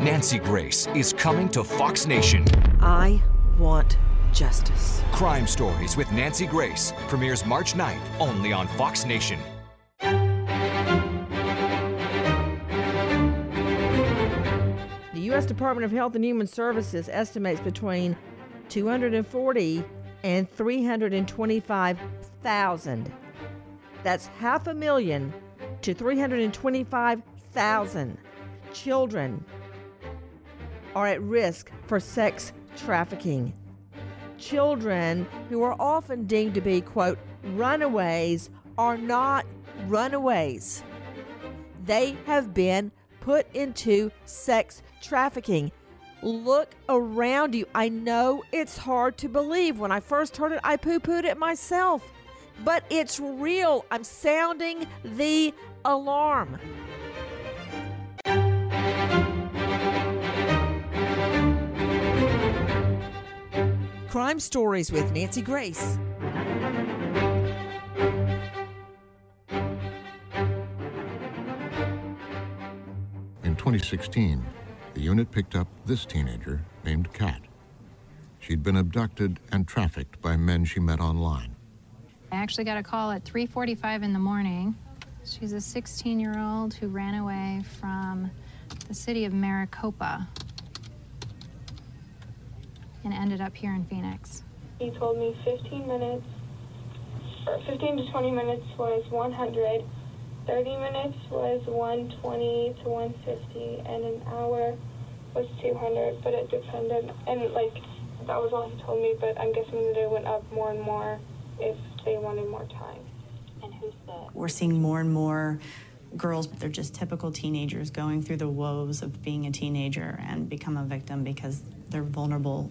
Nancy Grace is coming to Fox Nation. I want justice. Crime Stories with Nancy Grace premieres March 9th only on Fox Nation. The U.S. Department of Health and Human Services estimates between 240 and 325,000. That's half a million to 325,000 children are at risk for sex trafficking. Children who are often deemed to be, quote, runaways are not runaways. They have been put into sex trafficking. Look around you. I know it's hard to believe. When I first heard it, I poo pooed it myself. But it's real. I'm sounding the alarm. Crime Stories with Nancy Grace. In 2016, the unit picked up this teenager named Kat. She'd been abducted and trafficked by men she met online. I actually got a call at 3:45 in the morning. She's a 16-year-old who ran away from the city of Maricopa and ended up here in Phoenix. He told me 15 minutes, or 15 to 20 minutes was 100, 30 minutes was 120 to 150, and an hour was 200, but it depended. And, like, that was all he told me, but I'm guessing that it went up more and more if they wanted more time. And who's the? We're seeing more and more girls, but they're just typical teenagers going through the woes of being a teenager and become a victim because they're vulnerable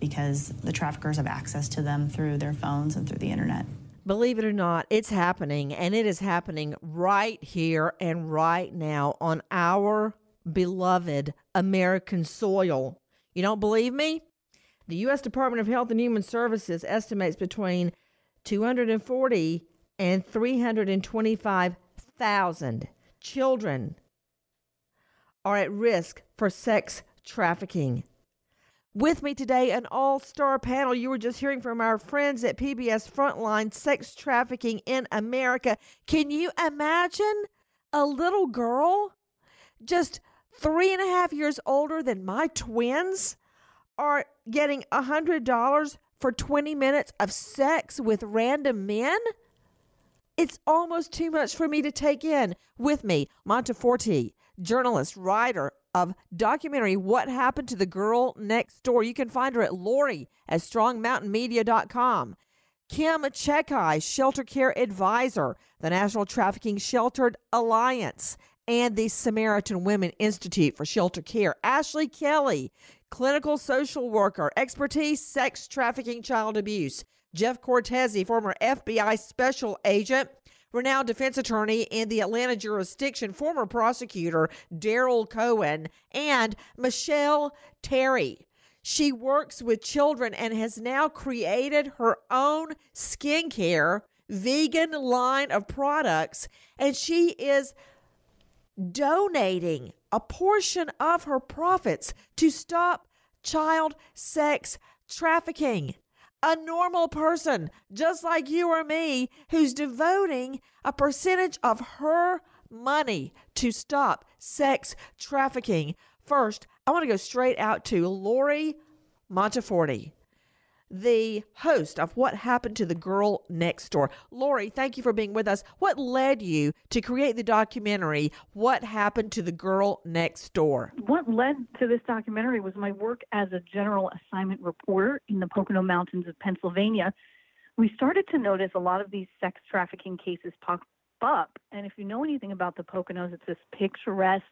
because the traffickers have access to them through their phones and through the internet. Believe it or not, it's happening, and it is happening right here and right now on our beloved American soil. You don't believe me? The U.S. Department of Health and Human Services estimates between 240 and 325,000 children are at risk for sex trafficking. With me today, an all star panel. You were just hearing from our friends at PBS Frontline Sex Trafficking in America. Can you imagine a little girl just three and a half years older than my twins are getting a $100 for 20 minutes of sex with random men? It's almost too much for me to take in. With me, Monteforti, journalist, writer of documentary What Happened to the Girl Next Door. You can find her at Lori at strongmountainmedia.com. Kim Chekai, shelter care advisor, the National Trafficking Sheltered Alliance, and the Samaritan Women Institute for Shelter Care. Ashley Kelly, clinical social worker, expertise, sex trafficking, child abuse. Jeff Cortese, former FBI special agent, renowned defense attorney in the Atlanta jurisdiction, former prosecutor Daryl Cohen, and Michelle Terry. She works with children and has now created her own skincare vegan line of products, and she is donating a portion of her profits to stop child sex trafficking a normal person just like you or me who's devoting a percentage of her money to stop sex trafficking. First, I want to go straight out to Lori Monteforti, the host of What Happened to the Girl Next Door. Lori, thank you for being with us. What led you to create the documentary, What Happened to the Girl Next Door? What led to this documentary was my work as a general assignment reporter in the Pocono Mountains of Pennsylvania. We started to notice a lot of these sex trafficking cases pop up. And if you know anything about the Poconos, it's this picturesque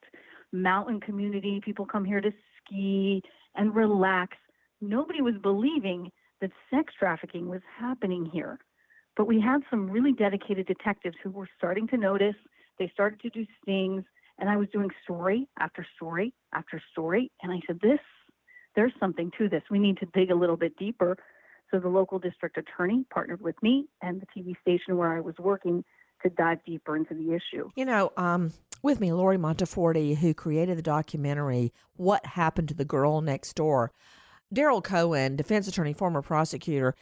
mountain community. People come here to ski and relax. Nobody was believing that sex trafficking was happening here. But we had some really dedicated detectives who were starting to notice. They started to do stings, and I was doing story after story after story. And I said, This, there's something to this. We need to dig a little bit deeper. So the local district attorney partnered with me and the TV station where I was working to dive deeper into the issue. You know, um, with me, Lori Monteforti, who created the documentary What Happened to the Girl Next Door. Daryl Cohen, defense attorney, former prosecutor.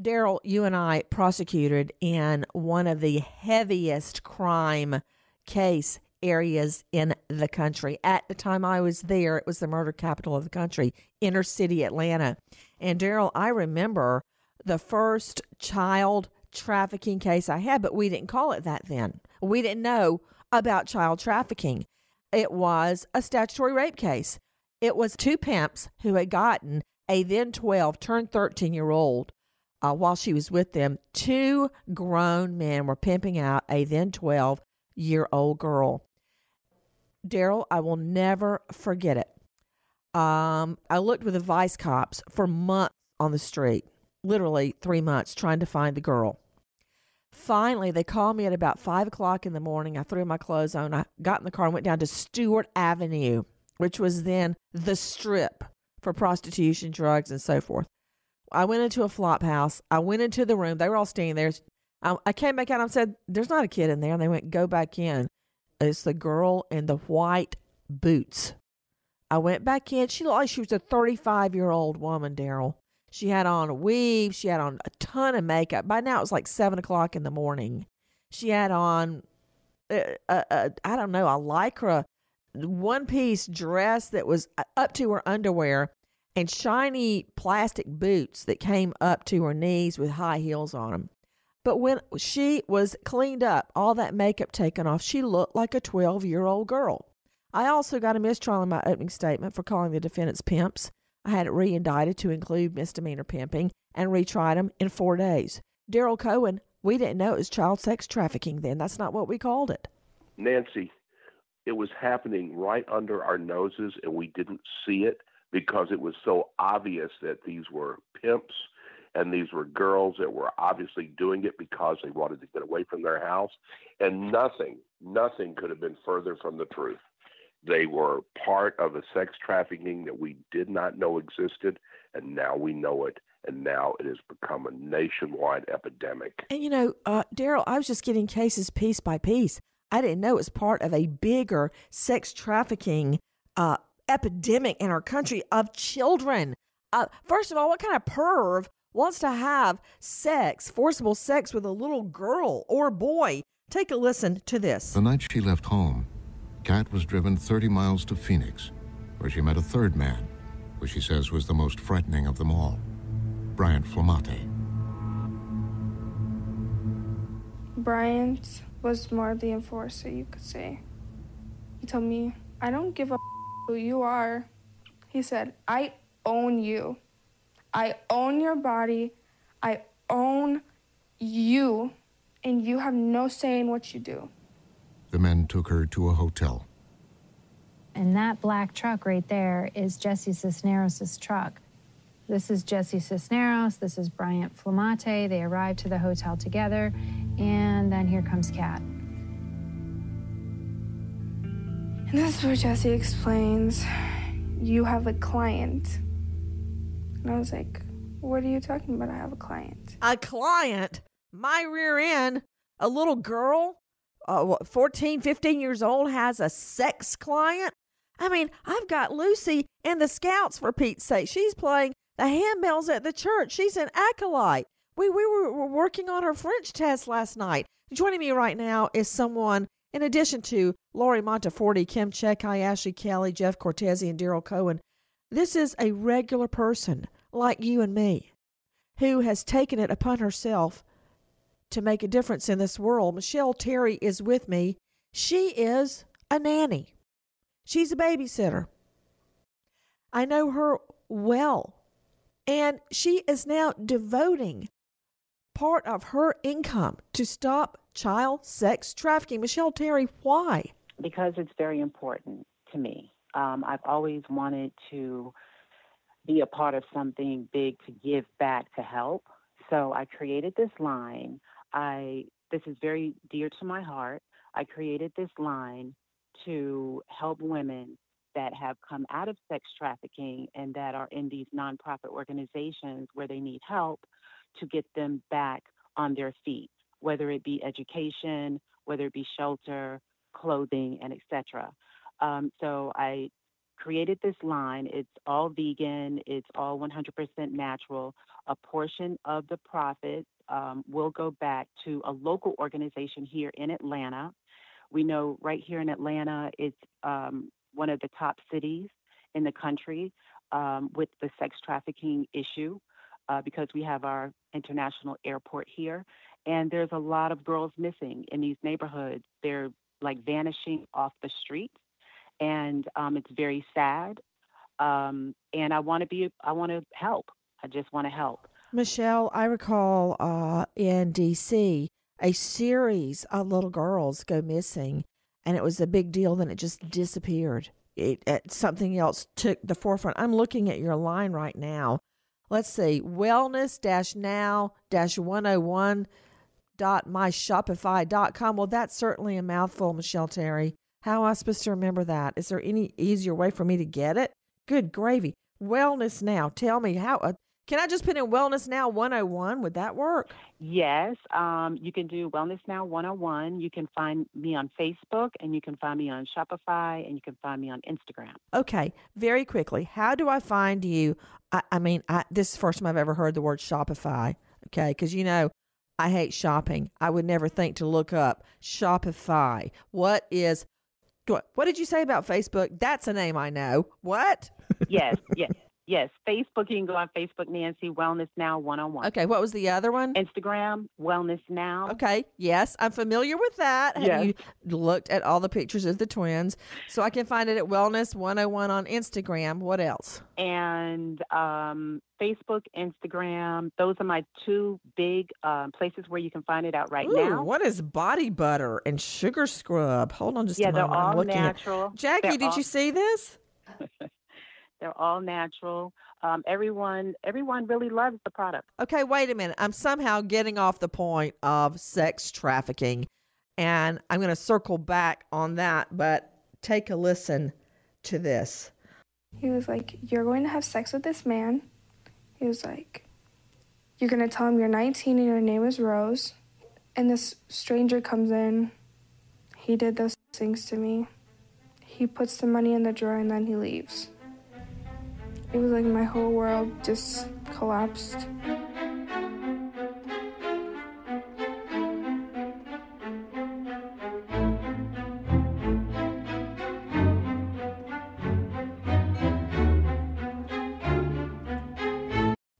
Daryl, you and I prosecuted in one of the heaviest crime case areas in the country. At the time I was there, it was the murder capital of the country, inner city Atlanta. And Daryl, I remember the first child trafficking case I had, but we didn't call it that then. We didn't know about child trafficking. It was a statutory rape case. It was two pimps who had gotten a then 12, turned 13 year old uh, while she was with them. Two grown men were pimping out a then 12 year old girl. Daryl, I will never forget it. Um, I looked with the vice cops for months on the street, literally three months, trying to find the girl. Finally, they called me at about five o'clock in the morning. I threw my clothes on. I got in the car and went down to Stewart Avenue, which was then the strip for prostitution, drugs, and so forth. I went into a flop house. I went into the room. They were all standing there. I, came back out and I said, There's not a kid in there. And they went, Go back in. It's the girl in the white boots. I went back in. She looked like she was a 35 year old woman, Daryl. She had on a weave. She had on a ton of makeup. By now it was like seven o'clock in the morning. She had on, uh, uh, uh, I don't know, a lycra one piece dress that was uh, up to her underwear and shiny plastic boots that came up to her knees with high heels on them. But when she was cleaned up, all that makeup taken off, she looked like a 12 year old girl. I also got a mistrial in my opening statement for calling the defendants pimps. I had it re indicted to include misdemeanor pimping and retried them in four days. Daryl Cohen, we didn't know it was child sex trafficking then. That's not what we called it. Nancy, it was happening right under our noses and we didn't see it because it was so obvious that these were pimps and these were girls that were obviously doing it because they wanted to get away from their house. And nothing, nothing could have been further from the truth. They were part of a sex trafficking that we did not know existed, and now we know it. And now it has become a nationwide epidemic. And you know, uh, Daryl, I was just getting cases piece by piece. I didn't know it was part of a bigger sex trafficking uh, epidemic in our country of children. Uh, first of all, what kind of perv wants to have sex, forcible sex with a little girl or boy? Take a listen to this. The night she left home, Kat was driven 30 miles to Phoenix, where she met a third man, who she says was the most frightening of them all Bryant Flamate. Bryant was more the enforcer, you could say. He told me, I don't give a who you are. He said, I own you. I own your body. I own you. And you have no say in what you do. The men took her to a hotel. And that black truck right there is Jesse Cisneros' truck. This is Jesse Cisneros. This is Bryant Flamate. They arrive to the hotel together, and then here comes Kat. And this is where Jesse explains, You have a client. And I was like, What are you talking about? I have a client. A client? My rear end? A little girl? Uh, what, 14, 15 years old has a sex client? I mean, I've got Lucy and the Scouts for Pete's sake. She's playing the handbells at the church. She's an acolyte. We, we were, were working on her French test last night. Joining me right now is someone In addition to Lori Monteforti, Kim Chekai, Ashley Kelly, Jeff Cortese, and Daryl Cohen, this is a regular person like you and me who has taken it upon herself to make a difference in this world. Michelle Terry is with me. She is a nanny, she's a babysitter. I know her well, and she is now devoting part of her income to stop child sex trafficking. Michelle Terry, why? Because it's very important to me. Um, I've always wanted to be a part of something big to give back to help. So I created this line. I this is very dear to my heart. I created this line to help women that have come out of sex trafficking and that are in these nonprofit organizations where they need help to get them back on their feet, whether it be education, whether it be shelter, clothing, and etc. Um, so I created this line. It's all vegan. It's all 100% natural. A portion of the profit um, will go back to a local organization here in Atlanta. We know right here in Atlanta, it's um, one of the top cities in the country um, with the sex trafficking issue uh, because we have our international airport here. And there's a lot of girls missing in these neighborhoods. They're like vanishing off the streets, and um, it's very sad. Um, and I want to be, I want to help. I just want to help. Michelle, I recall uh, in D.C. a series of little girls go missing, and it was a big deal. Then it just disappeared. It, it, something else took the forefront. I'm looking at your line right now let's see, wellness dash now dash 101 dot myshopify.com. Well, that's certainly a mouthful, Michelle Terry. How am I supposed to remember that? Is there any easier way for me to get it? Good gravy. Wellness now. Tell me how. Uh, can I just put in Wellness Now 101? Would that work? Yes. Um, you can do Wellness Now 101. You can find me on Facebook and you can find me on Shopify and you can find me on Instagram. Okay. Very quickly, how do I find you? I, I mean, I, this is the first time I've ever heard the word Shopify. Okay. Because, you know, I hate shopping. I would never think to look up Shopify. What is what did you say about Facebook? That's a name I know. What? yes, yes. Yes, Facebook. You can go on Facebook, Nancy Wellness Now one on one. Okay, what was the other one? Instagram, Wellness Now. Okay, yes, I'm familiar with that. Have you looked at all the pictures of the twins? So I can find it at Wellness 101 on Instagram. What else? And um, Facebook, Instagram. Those are my two big um, places where you can find it out right Ooh, now. What is body butter and sugar scrub? Hold on just yeah, a moment. they're all natural. At... Jackie, they're did all... you see this? They're all natural. Um, everyone, everyone really loves the product. Okay, wait a minute. I'm somehow getting off the point of sex trafficking, and I'm going to circle back on that. But take a listen to this. He was like, "You're going to have sex with this man." He was like, "You're going to tell him you're 19 and your name is Rose." And this stranger comes in. He did those things to me. He puts the money in the drawer and then he leaves. It was like my whole world just collapsed.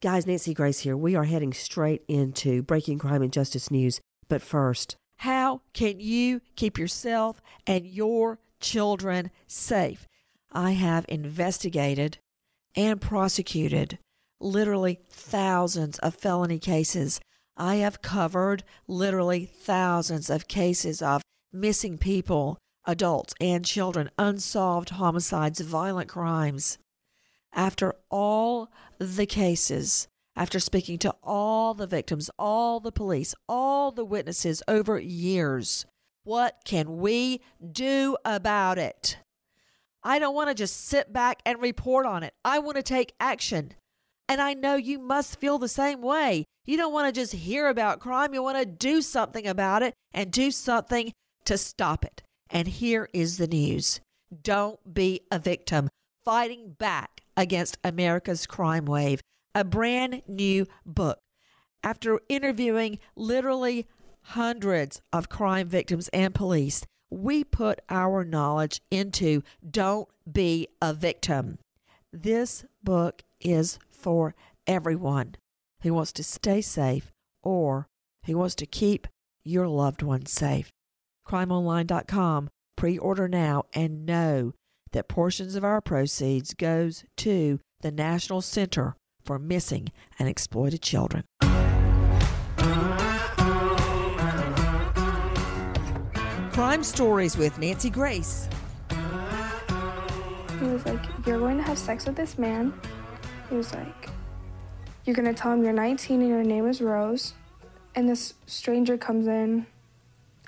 Guys, Nancy Grace here. We are heading straight into breaking crime and justice news. But first, how can you keep yourself and your children safe? I have investigated and prosecuted literally thousands of felony cases. I have covered literally thousands of cases of missing people, adults and children, unsolved homicides, violent crimes. After all the cases, after speaking to all the victims, all the police, all the witnesses over years, what can we do about it? I don't want to just sit back and report on it. I want to take action. And I know you must feel the same way. You don't want to just hear about crime. You want to do something about it and do something to stop it. And here is the news Don't be a victim. Fighting back against America's crime wave, a brand new book. After interviewing literally hundreds of crime victims and police, we put our knowledge into Don't Be a Victim. This book is for everyone who wants to stay safe or who wants to keep your loved ones safe. CrimeOnline.com. Pre order now and know that portions of our proceeds goes to the National Center for Missing and Exploited Children. Crime Stories with Nancy Grace. He was like, You're going to have sex with this man. He was like, You're going to tell him you're 19 and your name is Rose. And this stranger comes in.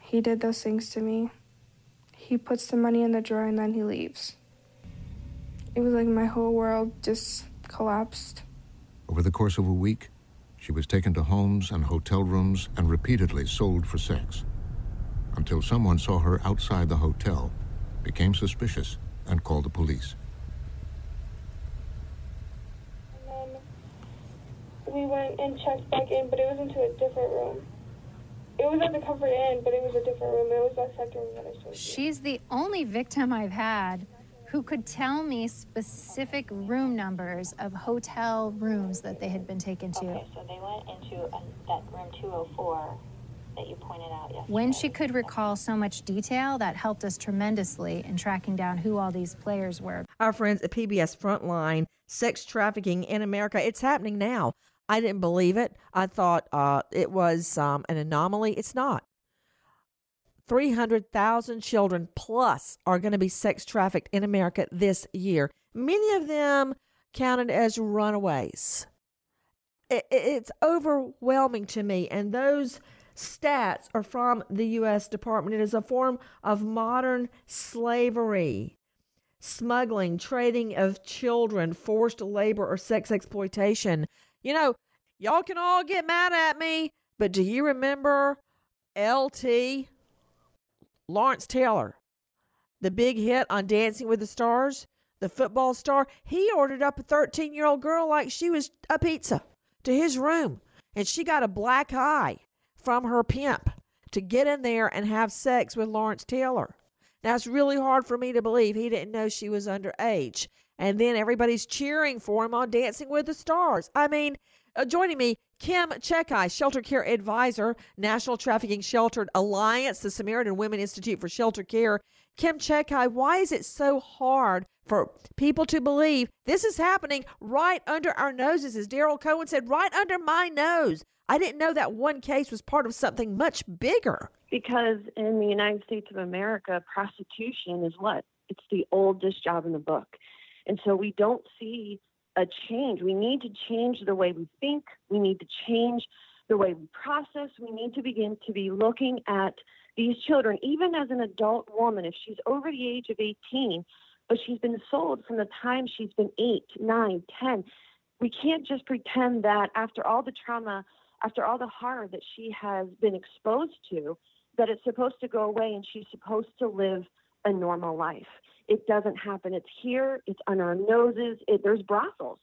He did those things to me. He puts the money in the drawer and then he leaves. It was like my whole world just collapsed. Over the course of a week, she was taken to homes and hotel rooms and repeatedly sold for sex. Until someone saw her outside the hotel, became suspicious, and called the police. And then we went and checked back in, but it was into a different room. It was at the Comfort Inn, but it was a different room. It was that second room that I showed you. She's the only victim I've had who could tell me specific room numbers of hotel rooms that they had been taken to. Okay, so they went into uh, that room 204 that you pointed out yesterday. When she could recall so much detail, that helped us tremendously in tracking down who all these players were. Our friends at PBS Frontline, sex trafficking in America, it's happening now. I didn't believe it. I thought uh, it was um, an anomaly. It's not. 300,000 children plus are going to be sex trafficked in America this year. Many of them counted as runaways. It, it's overwhelming to me. And those stats are from the U.S. Department. It is a form of modern slavery, smuggling, trading of children, forced labor, or sex exploitation. You know, y'all can all get mad at me, but do you remember LT? Lawrence Taylor, the big hit on Dancing with the Stars, the football star, he ordered up a 13 year old girl like she was a pizza to his room. And she got a black eye from her pimp to get in there and have sex with Lawrence Taylor. Now, it's really hard for me to believe he didn't know she was underage. And then everybody's cheering for him on Dancing with the Stars. I mean, uh, joining me, Kim Chekai, Shelter Care Advisor, National Trafficking Sheltered Alliance, the Samaritan Women Institute for Shelter Care. Kim Chekai, why is it so hard for people to believe this is happening right under our noses? As Daryl Cohen said, right under my nose. I didn't know that one case was part of something much bigger. Because in the United States of America, prostitution is what? It's the oldest job in the book. And so we don't see a change. We need to change the way we think. We need to change the way we process. We need to begin to be looking at these children, even as an adult woman, if she's over the age of 18, but she's been sold from the time she's been 8, 9, 10. We can't just pretend that after all the trauma, after all the horror that she has been exposed to, that it's supposed to go away and she's supposed to live a normal life. It doesn't happen. It's here, it's on our noses. It, there's brothels.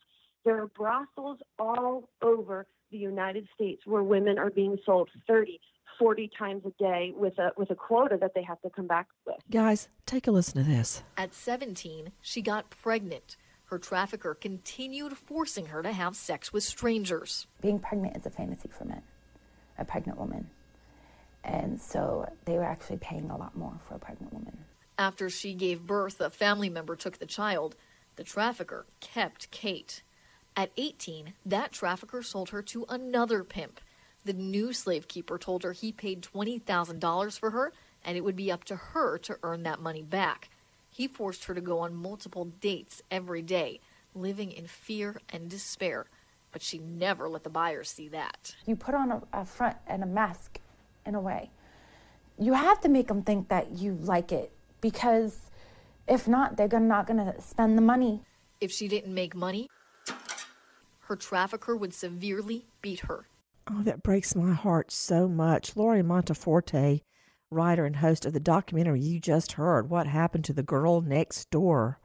There are brothels all over the United States where women are being sold 30, 40 times a day with a with a quota that they have to come back with. Guys, take a listen to this. At 17, she got pregnant. Her trafficker continued forcing her to have sex with strangers. Being pregnant is a fantasy for men, a pregnant woman. And so they were actually paying a lot more for a pregnant woman. After she gave birth, a family member took the child. The trafficker kept Kate. At 18, that trafficker sold her to another pimp. The new slave keeper told her he paid $20,000 for her and it would be up to her to earn that money back. He forced her to go on multiple dates every day, living in fear and despair. But she never let the buyers see that. You put on a, a front and a mask in a way. You have to make them think that you like it because if not, they're not going to spend the money. If she didn't make money, her trafficker would severely beat her. Oh, that breaks my heart so much. Lori Monteforte, writer and host of the documentary you just heard, What Happened to the Girl Next Door.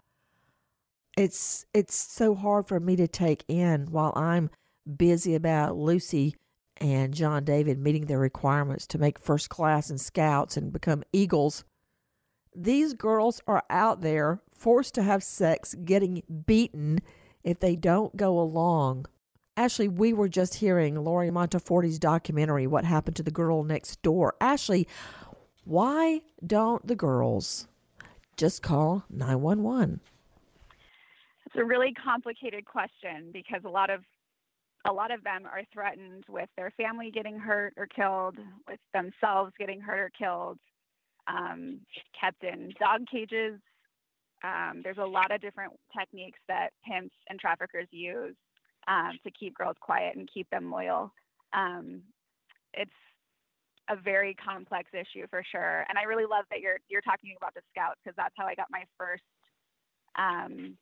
It's it's so hard for me to take in while I'm busy about Lucy and John David meeting their requirements to make first class and scouts and become eagles these girls are out there forced to have sex, getting beaten if they don't go along. Ashley, we were just hearing Laurie Monteforti's documentary, What Happened to the Girl Next Door. Ashley, why don't the girls just call 911? It's a really complicated question because a lot of a lot of them are threatened with their family getting hurt or killed, with themselves getting hurt or killed, um, kept in dog cages. Um, there's a lot of different techniques that pimps and traffickers use um, to keep girls quiet and keep them loyal. Um, it's a very complex issue for sure, and I really love that you're you're talking about the Scouts because that's how I got my first um,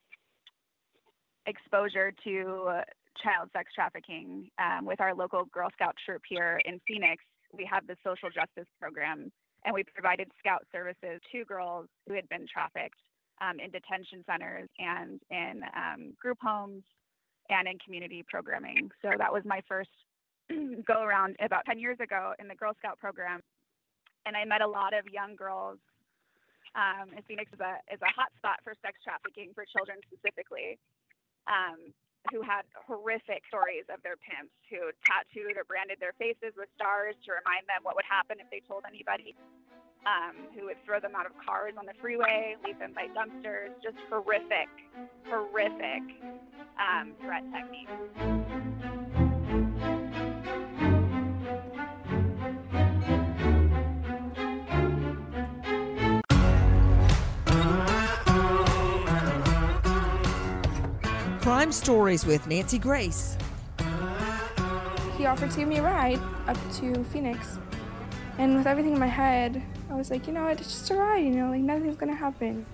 exposure to child sex trafficking um, with our local Girl Scout troop here in Phoenix. We have the social justice program, and we provided scout services to girls who had been trafficked um, in detention centers and in um, group homes and in community programming. So that was my first go around about 10 years ago in the Girl Scout program. And I met a lot of young girls. Um, and Phoenix is a, is a hot spot for sex trafficking for children specifically. Um, who had horrific stories of their pimps who tattooed or branded their faces with stars to remind them what would happen if they told anybody. Um, who would throw them out of cars on the freeway, leave them by dumpsters, just horrific, horrific um, threat techniques. Crime Stories with Nancy Grace. He offered to give me a ride up to Phoenix. And with everything in my head, I was like, you know what, it's just a ride, you know, like nothing's gonna happen.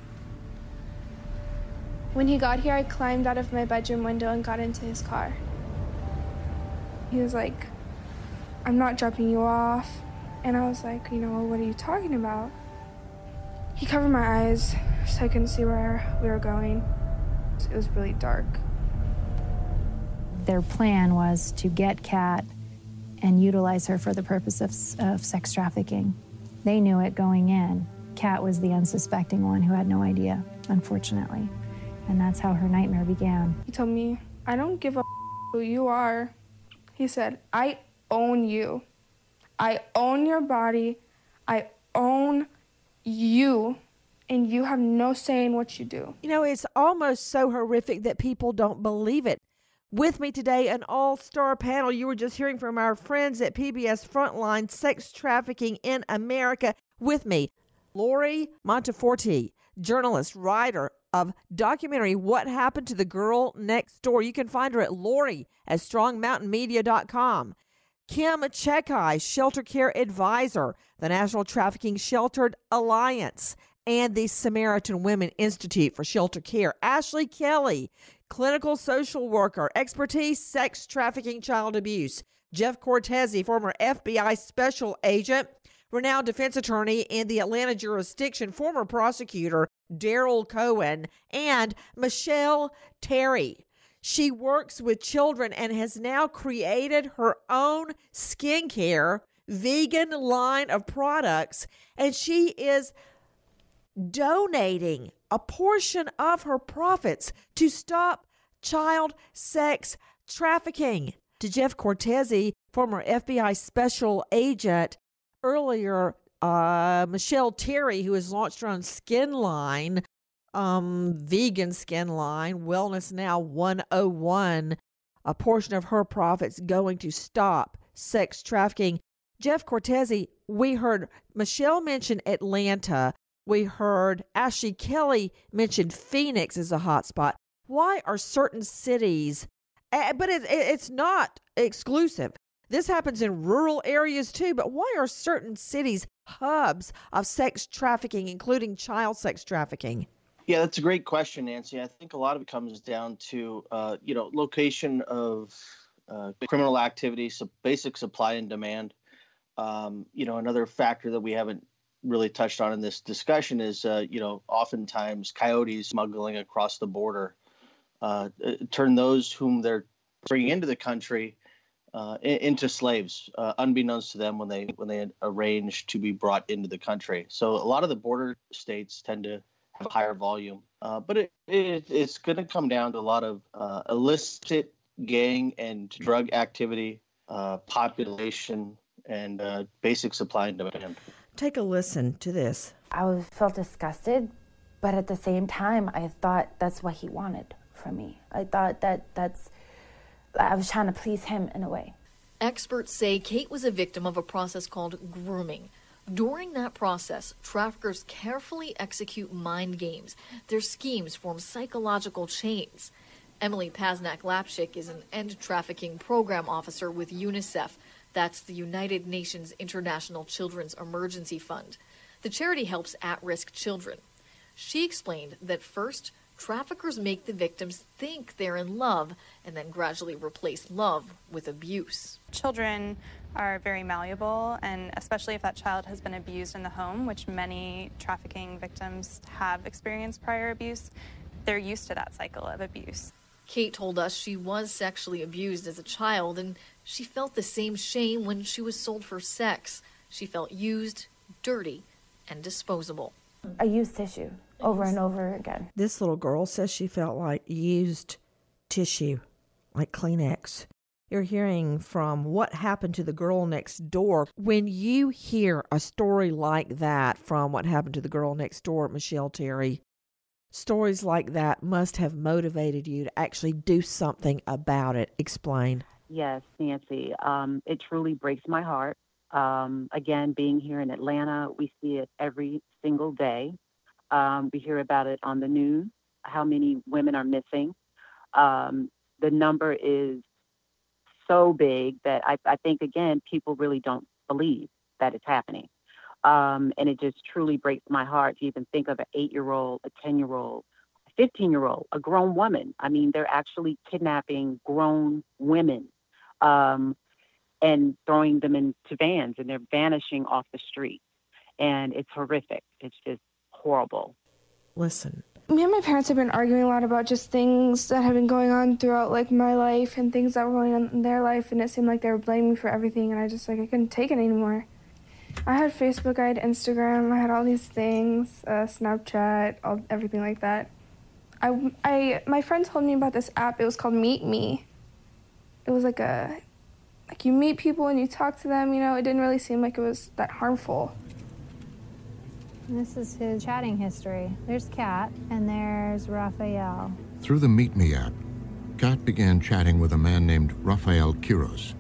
When he got here, I climbed out of my bedroom window and got into his car. He was like, I'm not dropping you off. And I was like, you know, what are you talking about? He covered my eyes so I couldn't see where we were going. It was really dark. Their plan was to get Kat and utilize her for the purpose of, of sex trafficking. They knew it going in. Kat was the unsuspecting one who had no idea, unfortunately. And that's how her nightmare began. He told me, I don't give a who you are. He said, I own you. I own your body. I own you and you have no say in what you do. You know, it's almost so horrific that people don't believe it. With me today, an all star panel. You were just hearing from our friends at PBS Frontline Sex Trafficking in America. With me, Laurie Monteforti, journalist, writer of documentary What Happened to the Girl Next Door. You can find her at Laurie at strongmountainmedia.com. Kim Chekai, Shelter Care Advisor, the National Trafficking Sheltered Alliance and the Samaritan Women Institute for Shelter Care. Ashley Kelly, clinical social worker, expertise, sex trafficking, child abuse. Jeff Cortese, former FBI special agent, renowned defense attorney in the Atlanta jurisdiction, former prosecutor Daryl Cohen, and Michelle Terry. She works with children and has now created her own skincare vegan line of products, and she is donating a portion of her profits to stop child sex trafficking. To Jeff Cortese, former FBI special agent, earlier, uh, Michelle Terry, who has launched her own skin line, um, vegan skin line, Wellness Now 101, a portion of her profits going to stop sex trafficking. Jeff Cortese, we heard Michelle mention Atlanta we heard Ashley Kelly mention Phoenix as a hotspot. Why are certain cities, eh, but it, it's not exclusive. This happens in rural areas too, but why are certain cities hubs of sex trafficking, including child sex trafficking? Yeah, that's a great question, Nancy. I think a lot of it comes down to, uh, you know, location of uh, criminal activity, so basic supply and demand. Um, you know, another factor that we haven't really touched on in this discussion is, uh, you know, oftentimes coyotes smuggling across the border uh, turn those whom they're bringing into the country uh, into slaves, uh, unbeknownst to them when they when they arranged to be brought into the country. So a lot of the border states tend to have higher volume, uh, but it, it it's going to come down to a lot of uh, illicit gang and drug activity, population, and basic supply and demand. Take a listen to this. I was, felt disgusted, but at the same time, I thought that's what he wanted from me. I thought that that's I was trying to please him in a way. Experts say Kate was a victim of a process called grooming. During that process, traffickers carefully execute mind games. Their schemes form psychological chains. Emily Pasnak Lapchick is an end trafficking program officer with UNICEF. That's the United Nations International Children's Emergency Fund. The charity helps at risk children. She explained that first, traffickers make the victims think they're in love and then gradually replace love with abuse. Children are very malleable, and especially if that child has been abused in the home, which many trafficking victims have experienced prior abuse, they're used to that cycle of abuse. Kate told us she was sexually abused as a child and she felt the same shame when she was sold for sex. She felt used, dirty, and disposable. A used tissue over and over again. This little girl says she felt like used tissue, like Kleenex. You're hearing from what happened to the girl next door. When you hear a story like that from what happened to the girl next door, Michelle Terry, stories like that must have motivated you to actually do something about it. Explain. Yes, Nancy. Um, it truly breaks my heart. Um, again, being here in Atlanta, we see it every single day. Um, we hear about it on the news, how many women are missing. Um, the number is so big that I, I, think, again, people really don't believe that it's happening. Um, and it just truly breaks my heart to even think of an eight year old, a 10 year old, a 15 year old, a grown woman. I mean, they're actually kidnapping grown women um, and throwing them into vans and they're vanishing off the street. And it's horrific. It's just horrible. Listen. Me and my parents have been arguing a lot about just things that have been going on throughout like my life and things that were going on in their life and it seemed like they were blaming me for everything and I just like I couldn't take it anymore. I had Facebook, I had Instagram, I had all these things, uh, Snapchat, all everything like that. I, I my friend told me about this app. It was called Meet Me. It was like a like you meet people and you talk to them. You know, it didn't really seem like it was that harmful. This is his chatting history. There's Kat and there's Raphael. Through the Meet Me app, Kat began chatting with a man named Raphael Quiros.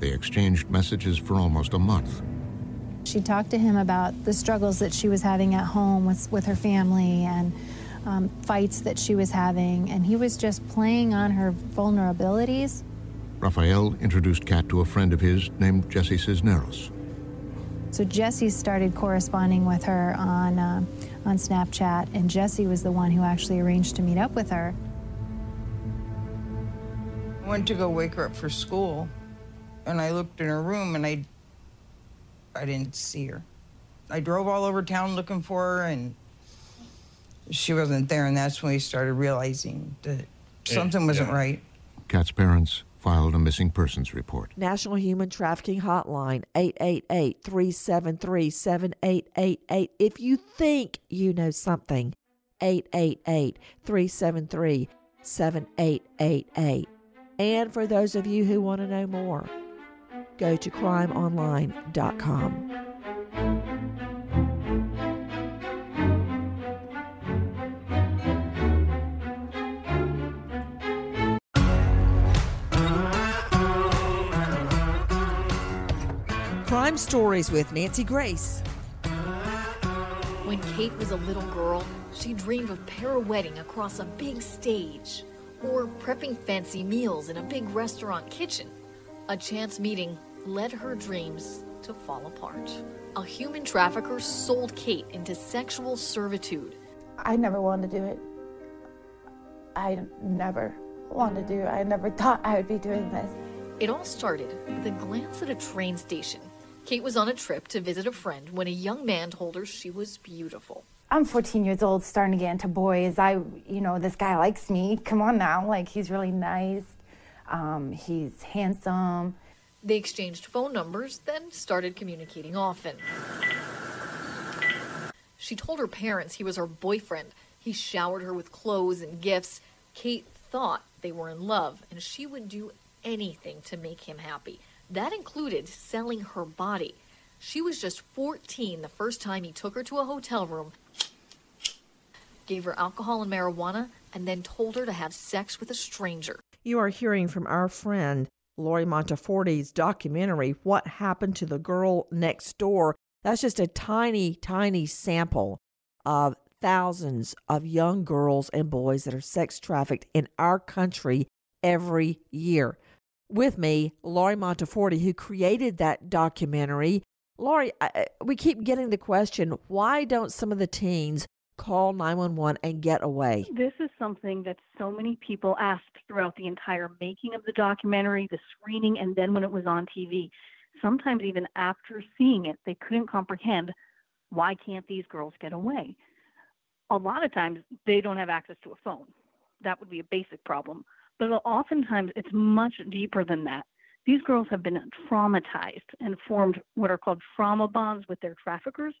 They exchanged messages for almost a month. She talked to him about the struggles that she was having at home with, with her family and um, fights that she was having, and he was just playing on her vulnerabilities. Rafael introduced Kat to a friend of his named Jesse Cisneros. So Jesse started corresponding with her on, uh, on Snapchat, and Jesse was the one who actually arranged to meet up with her. I went to go wake her up for school, and I looked in her room, and I, I didn't see her. I drove all over town looking for her, and she wasn't there, and that's when we started realizing that something wasn't yeah. right. Kat's parents filed a missing persons report. National Human Trafficking Hotline 888-373-7888. If you think you know something, 888-373-7888. And for those of you who want to know more, go to crimeonline.com. Crime Stories with Nancy Grace. When Kate was a little girl, she dreamed of pirouetting across a big stage or prepping fancy meals in a big restaurant kitchen. A chance meeting led her dreams to fall apart. A human trafficker sold Kate into sexual servitude. I never wanted to do it. I never wanted to do it. I never thought I would be doing this. It all started with a glance at a train station Kate was on a trip to visit a friend when a young man told her she was beautiful. I'm 14 years old, starting to get into boys. I, you know, this guy likes me. Come on now, like he's really nice. Um, he's handsome. They exchanged phone numbers, then started communicating often. She told her parents he was her boyfriend. He showered her with clothes and gifts. Kate thought they were in love, and she would do anything to make him happy. That included selling her body. She was just 14 the first time he took her to a hotel room, gave her alcohol and marijuana, and then told her to have sex with a stranger. You are hearing from our friend Lori Monteforti's documentary, What Happened to the Girl Next Door. That's just a tiny, tiny sample of thousands of young girls and boys that are sex trafficked in our country every year. With me, Lori Monteforti, who created that documentary. Lori, I, we keep getting the question why don't some of the teens call 911 and get away? This is something that so many people asked throughout the entire making of the documentary, the screening, and then when it was on TV. Sometimes, even after seeing it, they couldn't comprehend why can't these girls get away? A lot of times, they don't have access to a phone. That would be a basic problem. But oftentimes, it's much deeper than that. These girls have been traumatized and formed what are called trauma bonds with their traffickers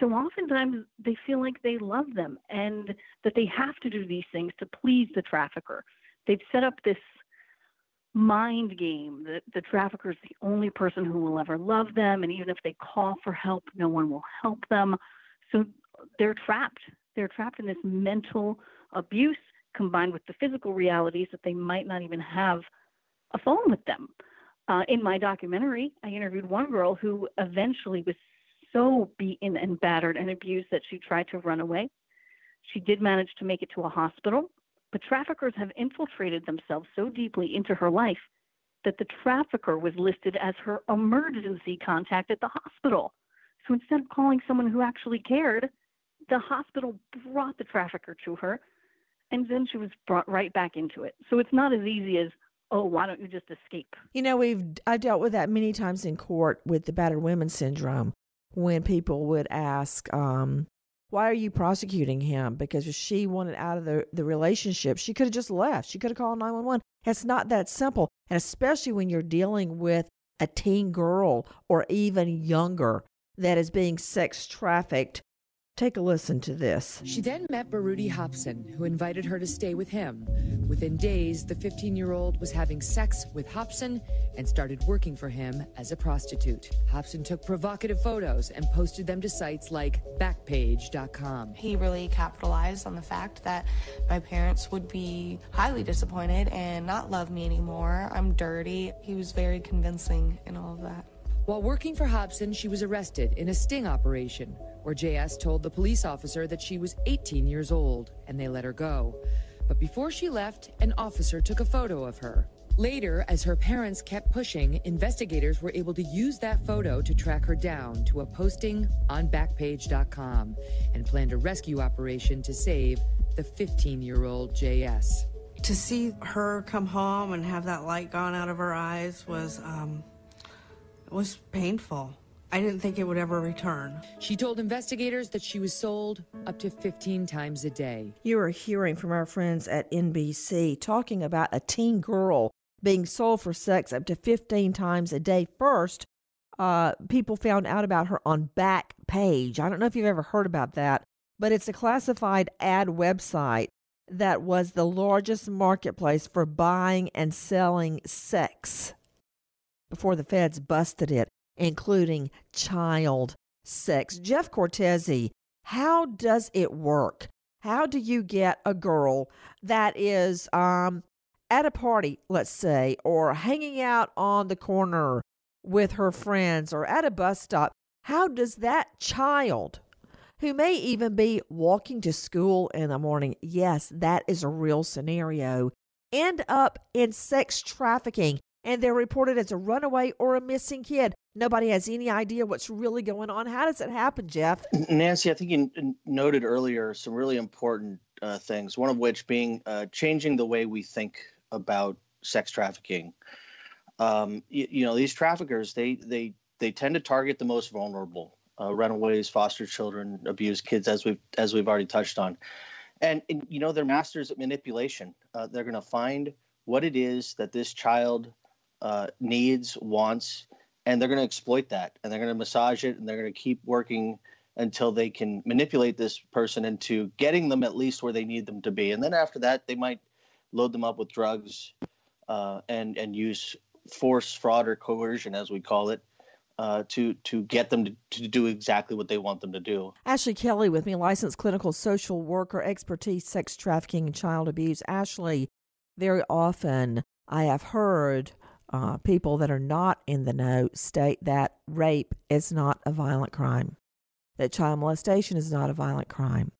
so oftentimes they feel like they love them and that they have to do these things to please the trafficker. They've set up this mind game that the trafficker is the only person who will ever love them, and even if they call for help, no one will help them. So they're trapped. They're trapped in this mental abuse combined with the physical realities that they might not even have a phone with them. Uh, in my documentary, I interviewed one girl who eventually was so beaten and battered and abused that she tried to run away. She did manage to make it to a hospital, but traffickers have infiltrated themselves so deeply into her life that the trafficker was listed as her emergency contact at the hospital. So instead of calling someone who actually cared, the hospital brought the trafficker to her, and then she was brought right back into it. So it's not as easy as, oh, why don't you just escape? You know, we've I dealt with that many times in court with the battered women syndrome when people would ask, um, why are you prosecuting him? Because if she wanted out of the, the relationship, she could have just left. She could have called 911. It's not that simple. And especially when you're dealing with a teen girl or even younger that is being sex trafficked Take a listen to this. She then met Baruti Hobson, who invited her to stay with him. Within days, the 15 year old was having sex with Hobson and started working for him as a prostitute. Hobson took provocative photos and posted them to sites like Backpage.com. He really capitalized on the fact that my parents would be highly disappointed and not love me anymore. I'm dirty. He was very convincing in all of that. While working for Hobson, she was arrested in a sting operation where JS told the police officer that she was 18 years old and they let her go. But before she left, an officer took a photo of her. Later, as her parents kept pushing, investigators were able to use that photo to track her down to a posting on Backpage.com and planned a rescue operation to save the 15 year old JS. To see her come home and have that light gone out of her eyes was um, it was painful. I didn't think it would ever return. She told investigators that she was sold up to 15 times a day. You are hearing from our friends at NBC talking about a teen girl being sold for sex up to 15 times a day. First, uh, people found out about her on Backpage. I don't know if you've ever heard about that, but it's a classified ad website that was the largest marketplace for buying and selling sex before the feds busted it, including child sex. Jeff Cortese, how does it work? How do you get a girl that is um, at a party, let's say, or hanging out on the corner with her friends or at a bus stop? How does that child, who may even be walking to school in the morning, yes, that is a real scenario, end up in sex trafficking? And they're reported as a runaway or a missing kid. Nobody has any idea what's really going on. How does it happen, Jeff? Nancy, I think you noted earlier some really important uh, things, one of which being uh, changing the way we think about sex trafficking. Um, you, you, know, these traffickers, they, they, they tend to target the most vulnerable, uh, runaways, foster children, abused kids, as we've, as we've already touched on. And, and you know, they're masters at manipulation. Uh, they're going to find what it is that this child uh, needs, wants, and they're going to exploit that and they're going to massage it and they're going to keep working until they can manipulate this person into getting them at least where they need them to be. And then after that, they might load them up with drugs uh, and and use force, fraud, or coercion, as we call it, uh, to to get them to, to do exactly what they want them to do. Ashley Kelly with me, licensed clinical social worker, expertise, sex trafficking, and child abuse. Ashley, very often I have heard uh, people that are not in the know state that rape is not a violent crime, that child molestation is not a violent crime,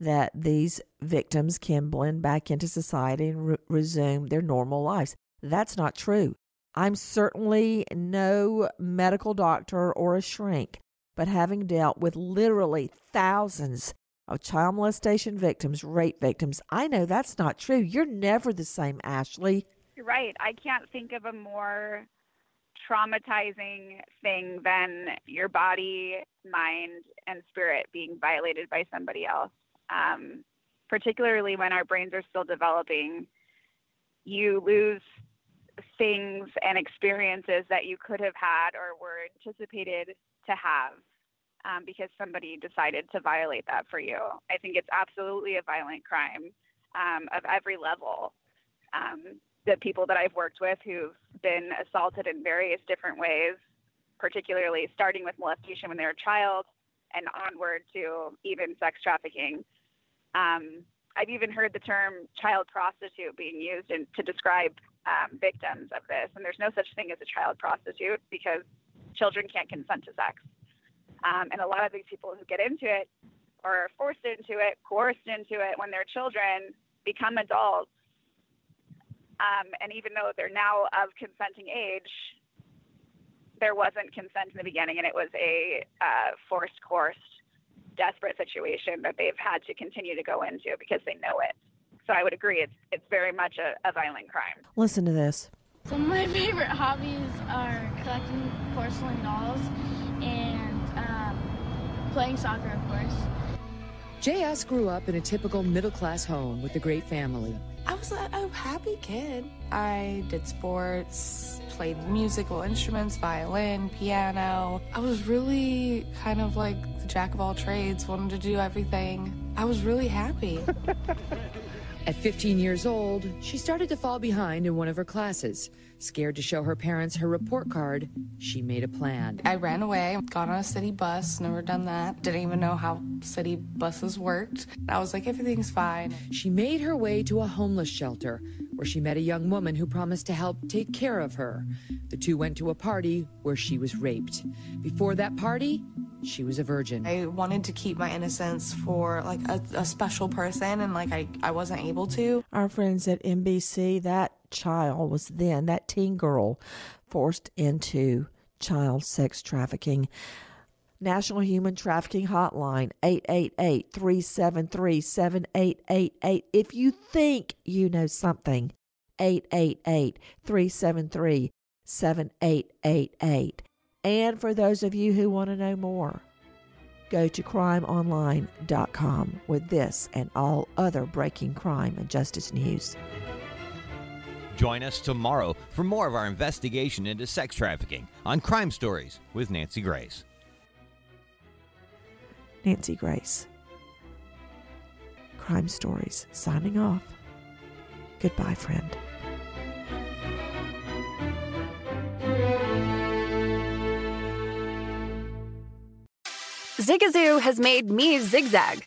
that these victims can blend back into society and re- resume their normal lives. That's not true. I'm certainly no medical doctor or a shrink, but having dealt with literally thousands of child molestation victims, rape victims, I know that's not true. You're never the same, Ashley. Right. I can't think of a more traumatizing thing than your body, mind, and spirit being violated by somebody else. Um, particularly when our brains are still developing, you lose things and experiences that you could have had or were anticipated to have um, because somebody decided to violate that for you. I think it's absolutely a violent crime um, of every level. Um, the people that I've worked with who've been assaulted in various different ways, particularly starting with molestation when they're a child and onward to even sex trafficking. Um, I've even heard the term child prostitute being used in, to describe um, victims of this. And there's no such thing as a child prostitute because children can't consent to sex. Um, and a lot of these people who get into it or are forced into it, coerced into it when they're children, become adults. Um, and even though they're now of consenting age, there wasn't consent in the beginning, and it was a uh, forced, coerced, desperate situation that they've had to continue to go into because they know it. So I would agree, it's it's very much a, a violent crime. Listen to this. Some of my favorite hobbies are collecting porcelain dolls and um, playing soccer, of course. JS grew up in a typical middle class home with a great family. I was a, a oh, happy kid. I did sports, played musical instruments, violin, piano. I was really kind of like the jack of all trades, wanted to do everything. I was really happy. At 15 years old, she started to fall behind in one of her classes. Scared to show her parents her report card, she made a plan. I ran away, got on a city bus, never done that. Didn't even know how city buses worked. I was like, everything's fine. She made her way to a homeless shelter where she met a young woman who promised to help take care of her. The two went to a party where she was raped. Before that party, she was a virgin. I wanted to keep my innocence for like a, a special person and like I, I wasn't able to. Our friends at NBC, that child was then, that teen girl, forced into child sex trafficking. National Human Trafficking Hotline, 888 373 7888. If you think you know something, 888 373 7888. And for those of you who want to know more, go to crimeonline.com with this and all other breaking crime and justice news. Join us tomorrow for more of our investigation into sex trafficking on Crime Stories with Nancy Grace. Nancy Grace. Crime Stories signing off. Goodbye, friend. Zigazoo has made me zigzag.